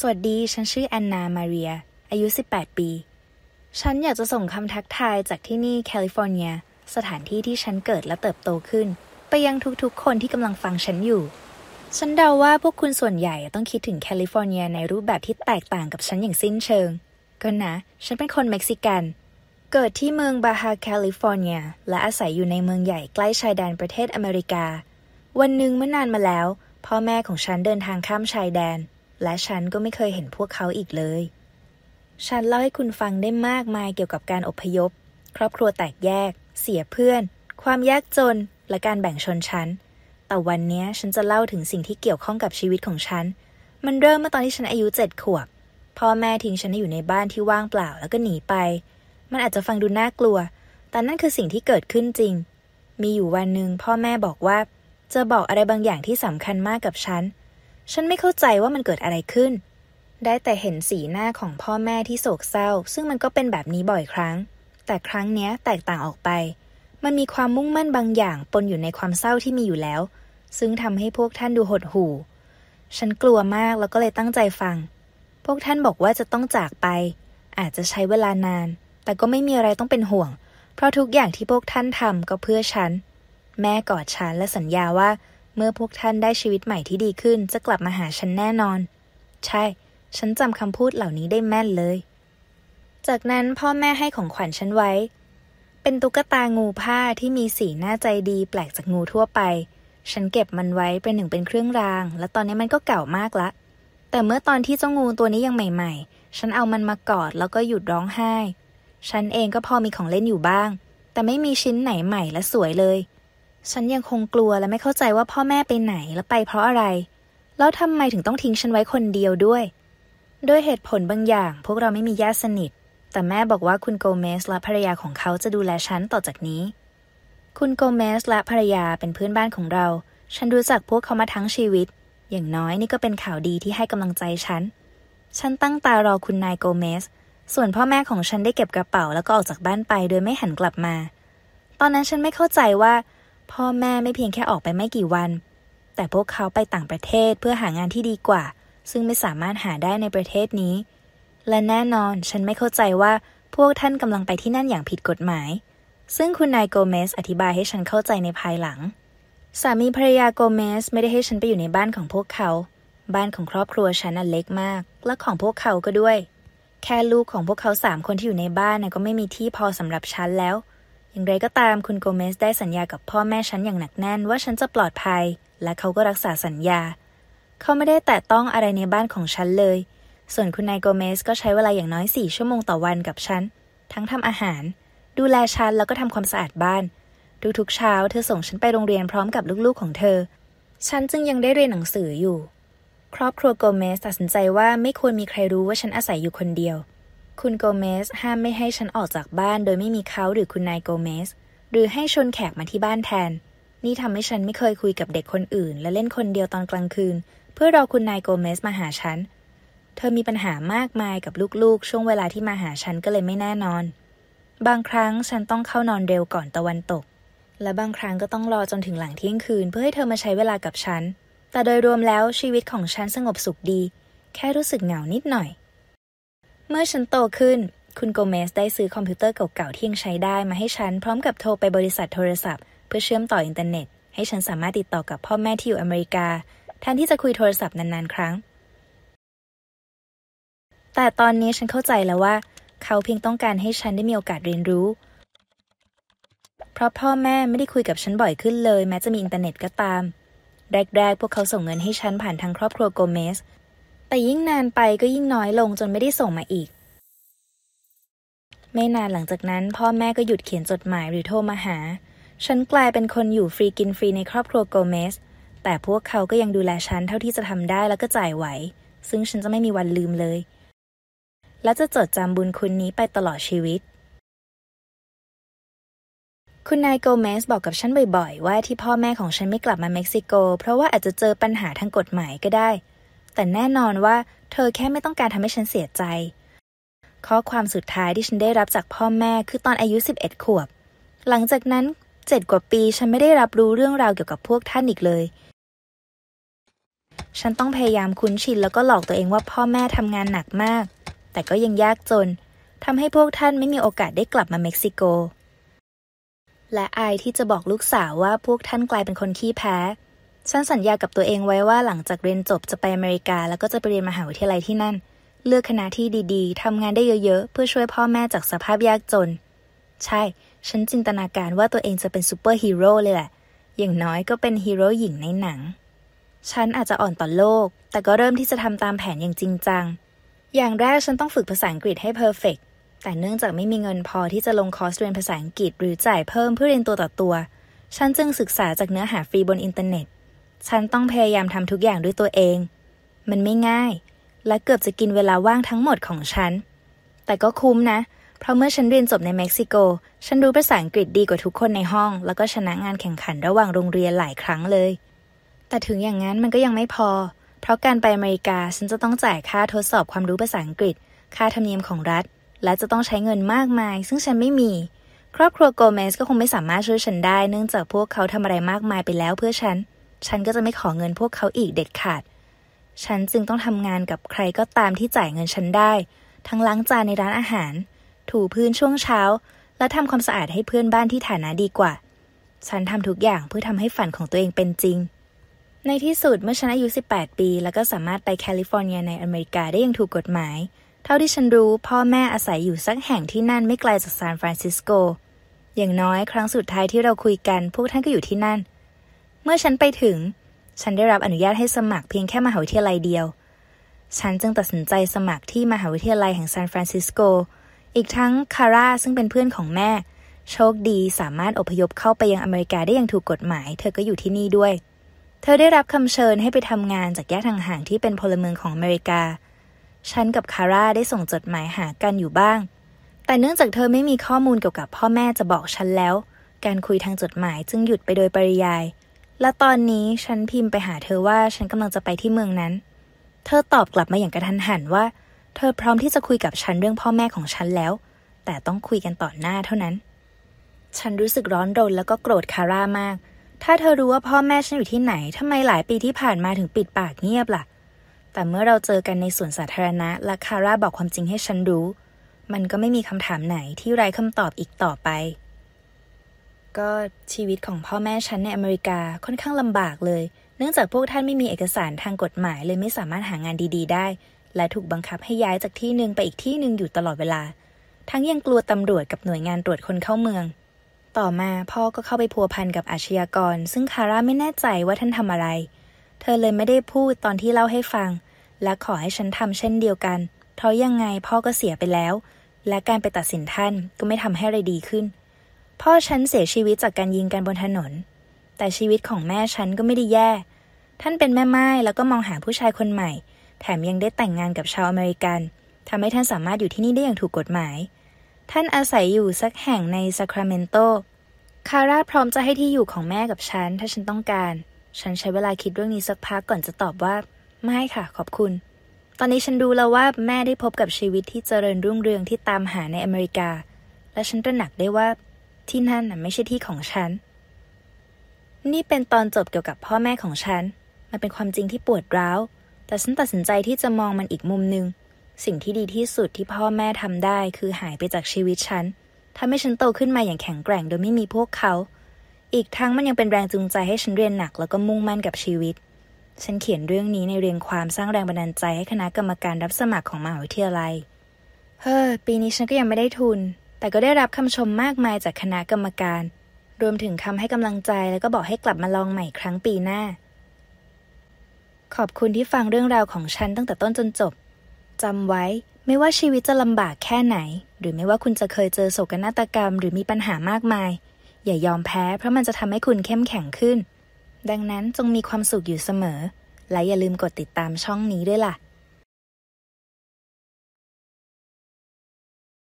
สวัสดี ฉันชื่อแอนนา มาเรีย อายุ 18 ปี ฉันอยากจะส่งคำทักทายจากที่นี่แคลิฟอร์เนีย สถานที่ที่ฉันเกิดและเติบโตขึ้น ไปยังทุกๆ คนที่กำลังฟังฉันอยู่ ฉันเดาว่าพวกคุณส่วนใหญ่ต้องคิดถึงแคลิฟอร์เนียในรูปแบบที่แตกต่างกับฉันอย่างสิ้นเชิง ก็นะ ฉันเป็นคนเม็กซิกัน เกิดที่เมืองบาฮาแคลิฟอร์เนีย และอาศัยอยู่ในเมืองใหญ่ใกล้ชายแดนประเทศอเมริกา วันหนึ่งเมื่อนานมาแล้ว พ่อแม่ของฉันเดินทางข้ามชายแดน และฉันก็ไม่เคยเห็นพวกเขาอีกเลย ฉันเล่าให้คุณฟังได้มากมายเกี่ยวกับการอพยพ ครอบครัวแตกแยก เสียเพื่อน ความยากจน และการแบ่งชนชั้น แต่วันนี้ฉันจะเล่าถึงสิ่งที่เกี่ยวข้องกับชีวิตของฉัน มันเริ่มเมื่อตอนที่ฉันอายุเจ็ดขวบ พ่อแม่ทิ้งฉันให้อยู่ในบ้านที่ว่างเปล่าแล้วก็หนีไป มันอาจจะฟังดูน่ากลัว แต่นั่นคือสิ่งที่เกิดขึ้นจริง มีอยู่วันหนึ่งพ่อแม่บอกว่าจะบอกอะไรบางอย่างที่สำคัญมากกับฉัน ฉันไม่เข้าใจว่ามันเกิดอะไรขึ้น ได้แต่เห็นสีหน้าของพ่อแม่ที่โศกเศร้า ซึ่งมันก็เป็นแบบนี้บ่อยครั้ง แต่ครั้งเนี้ยแตกต่างออกไป มันมีความมุ่งมั่นบางอย่างปนอยู่ในความเศร้าที่มีอยู่แล้ว ซึ่งทำให้พวกท่านดูหดหู่ ฉันกลัวมากแล้วก็เลยตั้งใจฟัง พวกท่านบอกว่าจะต้องจากไป อาจจะใช้เวลานาน แต่ก็ไม่มีอะไรต้องเป็นห่วง เพราะทุกอย่างที่พวกท่านทำก็เพื่อฉัน แม่กอดฉันและสัญญาว่า เมื่อพวกท่านได้ชีวิตใหม่ที่ดีขึ้นจะกลับมาหาฉันแน่นอน ใช่ ฉันจำคำพูดเหล่านี้ได้แม่นเลย จากนั้นพ่อแม่ให้ของขวัญฉันไว้ เป็นตุ๊กตางูผ้าที่มีสีหน้าใจดีแปลกจากงูทั่วไป ฉันเก็บมันไว้เป็นหนึ่งเป็นเครื่องราง และตอนนี้มันก็เก่ามากละ แต่เมื่อตอนที่เจ้างูตัวนี้ยังใหม่ ๆ ฉันเอามันมากอดแล้วก็หยุดร้องไห้ ฉันเองก็พอมีของเล่นอยู่บ้าง แต่ไม่มีชิ้นไหนใหม่และสวยเลย ฉันยังคงกลัวและไม่เข้าใจว่าพ่อแม่ไปไหนและไปเพราะอะไร แล้วทำไมถึงต้องทิ้งฉันไว้คนเดียวด้วย ด้วยเหตุผลบางอย่าง พวกเราไม่มีญาติสนิท แต่แม่บอกว่าคุณโกเมสและภรรยาของเขาจะดูแลฉันต่อจากนี้ คุณโกเมสและภรรยาเป็นเพื่อนบ้านของเรา ฉันรู้จักพวกเขามาทั้งชีวิต อย่างน้อยนี่ก็เป็นข่าวดีที่ให้กำลังใจฉัน ฉันตั้งตารอคุณนายโกเมส ส่วนพ่อแม่ของฉันได้เก็บกระเป๋าแล้วก็ออกจากบ้านไปโดยไม่หันกลับมา ตอนนั้นฉันไม่เข้าใจว่า พ่อแม่ไม่เพียงแค่ออกไปไม่กี่วัน แต่พวกเขาไปต่างประเทศเพื่อหางานที่ดีกว่า ซึ่งไม่สามารถหาได้ในประเทศนี้ และแน่นอนฉันไม่เข้าใจว่าพวกท่านกำลังไปที่นั่นอย่างผิดกฎหมาย ซึ่งคุณนายโกเมสอธิบายให้ฉันเข้าใจในภายหลัง สามีภรรยาโกเมสไม่ได้ให้ฉันไปอยู่ในบ้านของพวกเขา บ้านของครอบครัวฉันน่ะเล็กมาก และของพวกเขาก็ด้วย แค่ลูกของพวกเขาสามคนที่อยู่ในบ้านน่ะก็ไม่มีที่พอสำหรับฉันแล้ว อย่างไรก็ตามคุณโกเมสได้สัญญากับพ่อแม่ฉันอย่างหนักแน่นว่าฉันจะปลอดภัย และเขาก็รักษาสัญญา เขาไม่ได้แตะต้องอะไรในบ้านของฉันเลย ส่วนคุณนายโกเมสก็ใช้เวลาอย่างน้อยสี่ชั่วโมงต่อวันกับฉัน ทั้งทำอาหาร ดูแลฉันแล้วก็ทำความสะอาดบ้าน ทุกๆเช้าเธอส่งฉันไปโรงเรียนพร้อมกับลูกๆของเธอ ฉันจึงยังได้เรียนหนังสืออยู่ ครอบครัวโกเมสตัดสินใจว่าไม่ควรมีใครรู้ว่าฉันอาศัยอยู่คนเดียว คุณโกเมสห้ามไม่ให้ฉันออกจากบ้านโดยไม่มีเขาหรือคุณนายโกเมส หรือให้ชวนแขกมาที่บ้านแทน นี่ทำให้ฉันไม่เคยคุยกับเด็กคนอื่น และเล่นคนเดียวตอนกลางคืน เพื่อรอคุณนายโกเมสมาหาฉัน เธอมีปัญหามากมายกับลูกๆ ช่วงเวลาที่มาหาฉันก็เลยไม่แน่นอน บางครั้งฉันต้องเข้านอนเร็วก่อนตะวันตก และบางครั้งก็ต้องรอจนถึงหลังเที่ยงคืน เพื่อให้เธอมาใช้เวลากับฉัน แต่โดยรวมแล้วชีวิตของฉันสงบสุขดี แค่รู้สึกเหงานิดหน่อย เมื่อฉันโตขึ้น คุณโกเมสได้ซื้อคอมพิวเตอร์เก่าๆที่ยังใช้ได้มาให้ฉันพร้อมกับโทรไปบริษัทโทรศัพท์ เพื่อเชื่อมต่ออินเทอร์เน็ต ให้ฉันสามารถติดต่อกับพ่อแม่ที่อยู่อเมริกาแทนที่จะคุยโทรศัพท์นานๆ ครั้ง แต่ตอนนี้ฉันเข้าใจแล้วว่า เขาเพียงต้องการให้ฉันได้มีโอกาสเรียนรู้ เพราะพ่อแม่ไม่ได้คุยกับฉันบ่อยขึ้นเลย แม้จะมีอินเทอร์เน็ตก็ตาม แรกๆ พวกเขาส่งเงินให้ฉันผ่านทางครอบครัวโกเมส แต่ยิ่งนานไปก็ยิ่งน้อยลงจนไม่ได้ส่งมาอีก ไม่นานหลังจากนั้น พ่อแม่ก็หยุดเขียนจดหมายหรือโทรมาหา ฉันกลายเป็นคนอยู่ฟรีกินฟรีในครอบครัวโกเมส แต่พวกเขาก็ยังดูแลฉันเท่าที่จะทำได้แล้วก็จ่ายไหว ซึ่งฉันจะไม่มีวันลืมเลย และจะจดจำบุญคุณนี้ไปตลอดชีวิตคุณนายโกเมสบอกกับฉันบ่อยๆ ว่าที่พ่อแม่ของฉันไม่กลับมาเม็กซิโก เพราะว่าอาจจะเจอปัญหาทางกฎหมายก็ได้ แต่แน่นอนว่าเธอแค่ไม่ต้องการทำให้ฉันเสียใจ ข้อความสุดท้ายที่ฉันได้รับจากพ่อแม่คือตอนอายุ 11 ขวบ หลังจากนั้นเจ็ดกว่าปีฉันไม่ได้รับรู้เรื่องราวเกี่ยวกับพวกท่านอีกเลย ฉันต้องพยายามคุ้นชินแล้วก็หลอกตัวเองว่าพ่อแม่ทำงานหนักมาก แต่ก็ยังยากจนทำให้พวกท่านไม่มีโอกาสได้กลับมาเม็กซิโก และอายที่จะบอกลูกสาวว่าพวกท่านกลายเป็นคนขี้แพ้ ฉันสัญญากับตัวเองไว้ว่าหลังจากเรียนจบจะไปอเมริกา แล้วก็จะไปเรียนมหาวิทยาลัยที่นั่น เลือกคณะที่ดีๆทำงานได้เยอะๆ เพื่อช่วยพ่อแม่จากสภาพยากจน ใช่ ฉันจินตนาการว่าตัวเองจะเป็นซูเปอร์ฮีโร่เลยแหละ อย่างน้อยก็เป็นฮีโร่หญิงในหนัง ฉันอาจจะอ่อนต่อโลก แต่ก็เริ่มที่จะทำตามแผนอย่างจริงจัง อย่างแรกฉันต้องฝึกภาษาอังกฤษให้ perfect แต่เนื่องจากไม่มีเงินพอที่จะลงคอร์สเรียนภาษาอังกฤษ หรือจ่ายเพิ่มเพื่อเรียนตัวต่อตัว ฉันจึงศึกษาจากเนื้อหาฟรีบนอินเทอร์เน็ต ฉันต้องพยายามทำทุกอย่างด้วยตัวเอง มันไม่ง่าย และเกือบจะกินเวลาว่างทั้งหมดของฉัน แต่ก็คุ้มนะ เพราะเมื่อฉันเรียนจบในเม็กซิโก ฉันรู้ภาษาอังกฤษดีกว่าทุกคนในห้อง แล้วก็ชนะงานแข่งขันระหว่างโรงเรียนหลายครั้งเลย แต่ถึงอย่างนั้นมันก็ยังไม่พอ เพราะการไปอเมริกาฉันจะต้องจ่ายค่าทดสอบความรู้ภาษาอังกฤษ ค่าธรรมเนียมของรัฐ และจะต้องใช้เงินมากมาย ซึ่งฉันไม่มีครอบครัวโกเมสก็คงไม่สามารถช่วยฉันได้ เนื่องจากพวกเขาทำอะไรมากมายไปแล้วเพื่อฉัน ฉันก็จะไม่ขอเงินพวกเขาอีกเด็ดขาด ฉันจึงต้องทำงานกับใครก็ตามที่จ่ายเงินฉันได้ ทั้งล้างจานในร้านอาหาร ถูพื้นช่วงเช้า และทำความสะอาดให้เพื่อนบ้านที่ฐานะดีกว่า ฉันทำทุกอย่างเพื่อทำให้ฝันของตัวเองเป็นจริง ในที่สุดเมื่อฉันอายุ 18 ปี แล้วก็สามารถไปแคลิฟอร์เนียในอเมริกาได้อย่างถูกกฎหมาย เท่าที่ฉันรู้พ่อแม่อาศัยอยู่สักแห่งที่นั่นไม่ไกลจากซานฟรานซิสโกอย่างน้อยครั้งสุดท้ายที่เราคุยกัน พวกท่านก็อยู่ที่นั่น เมื่อฉันไปถึง ฉันได้รับอนุญาตให้สมัครเพียงแค่มหาวิทยาลัยเดียว ฉันจึงตัดสินใจสมัครที่มหาวิทยาลัยแห่งซานฟรานซิสโก อีกทั้งคาร่าซึ่งเป็นเพื่อนของแม่ โชคดีสามารถอพยพเข้าไปยังอเมริกาได้อย่างถูกกฎหมาย เธอก็อยู่ที่นี่ด้วย เธอได้รับคำเชิญให้ไปทำงานจากญาติห่างๆที่เป็นพลเมืองของอเมริกา ฉันกับคาร่าได้ส่งจดหมายหากันอยู่บ้าง แต่เนื่องจากเธอไม่มีข้อมูลเกี่ยวกับพ่อแม่จะบอกฉันแล้ว การคุยทางจดหมายจึงหยุดไปโดยปริยาย และตอนนี้ฉันพิมพ์ไปหาเธอว่าฉันกำลังจะไปที่เมืองนั้น เธอตอบกลับมาอย่างกระทันหันว่า เธอพร้อมที่จะคุยกับฉันเรื่องพ่อแม่ของฉันแล้ว แต่ต้องคุยกันต่อหน้าเท่านั้น ฉันรู้สึกร้อนรนแล้วก็โกรธคาร่ามาก ถ้าเธอรู้ว่าพ่อแม่ฉันอยู่ที่ไหนทำไมหลายปีที่ผ่านมาถึงปิดปากเงียบล่ะ แต่เมื่อเราเจอกันในสวนสาธารณะและคาร่าบอกความจริงให้ฉันรู้ มันก็ไม่มีคำถามไหนที่ไร้คำตอบอีกต่อไป ก็ชีวิตของพ่อแม่ฉันในอเมริกาค่อนข้างลำบากเลย เนื่องจากพวกท่านไม่มีเอกสารทางกฎหมายเลยไม่สามารถหางานดีๆ ได้ และถูกบังคับให้ย้ายจากที่หนึ่งไปอีกที่หนึ่งอยู่ตลอดเวลา ทั้งยังกลัวตำรวจกับหน่วยงานตรวจคนเข้าเมือง ต่อมาพ่อก็เข้าไปพัวพันกับอาชญากร ซึ่งคาร่าไม่แน่ใจว่าท่านทำอะไร เธอเลยไม่ได้พูดตอนที่เล่าให้ฟัง และขอให้ฉันทำเช่นเดียวกันเพราะยังไงพ่อก็เสียไปแล้ว และการไปตัดสินท่านก็ไม่ทำให้อะไรดีขึ้น พ่อฉันเสียชีวิตจากการยิงกันบนถนน แต่ชีวิตของแม่ฉันก็ไม่ได้แย่ ท่านเป็นแม่ไม้แล้วก็มองหาผู้ชายคนใหม่ แถมยังได้แต่งงานกับชาวอเมริกันทำให้ท่านสามารถอยู่ที่นี่ได้อย่างถูกกฎหมาย ท่านอาศัยอยู่สักแห่งในซัคราเมนโต คาร่าพร้อมจะให้ที่อยู่ของแม่กับฉัน ถ้าฉันต้องการ ฉันใช้เวลาคิดเรื่องนี้สักพักก่อนจะตอบว่า ไม่ค่ะ ขอบคุณ ตอนนี้ฉันรู้แล้วว่าแม่ได้พบกับชีวิตที่เจริญรุ่งเรืองที่ตามหาในอเมริกา และฉันตระหนักได้ว่า ที่นั่นน่ะไม่ใช่ที่ของฉัน นี่เป็นตอนจบเกี่ยวกับพ่อแม่ของฉัน มันเป็นความจริงที่ปวดร้าว แต่ฉันตัดสินใจที่จะมองมันอีกมุมหนึ่ง สิ่งที่ดีที่สุดที่พ่อแม่ทำได้คือหายไปจากชีวิตฉันทำให้ฉันโตขึ้นมาอย่างแข็งแกร่งโดยไม่มีพวกเขา อีกทั้งมันยังเป็นแรงจูงใจให้ฉันเรียนหนักแล้วก็มุ่งมั่นกับชีวิต ฉันเขียนเรื่องนี้ในเรียงความสร้างแรงบันดาลใจให้คณะกรรมการรับสมัครของมหาวิทยาลัย เฮ้อ ปีนี้ฉันก็ยังไม่ได้ทุน แต่ก็ได้รับคำชมมากมายจากคณะกรรมการ รวมถึงคำให้กำลังใจแล้วก็บอกให้กลับมาลองใหม่ครั้งปีหน้า ขอบคุณที่ฟังเรื่องราวของฉันตั้งแต่ต้นจนจบจำไว้ไม่ว่าชีวิตจะลำบากแค่ไหน หรือไม่ว่าคุณจะเคยเจอโศกนาฏกรรม หรือมีปัญหามากมาย อย่ายอมแพ้เพราะมันจะทำให้คุณเข้มแข็งขึ้น ดังนั้นจงมีความสุขอยู่เสมอ และอย่าลืมกดติดตามช่องนี้ด้วยล่ะ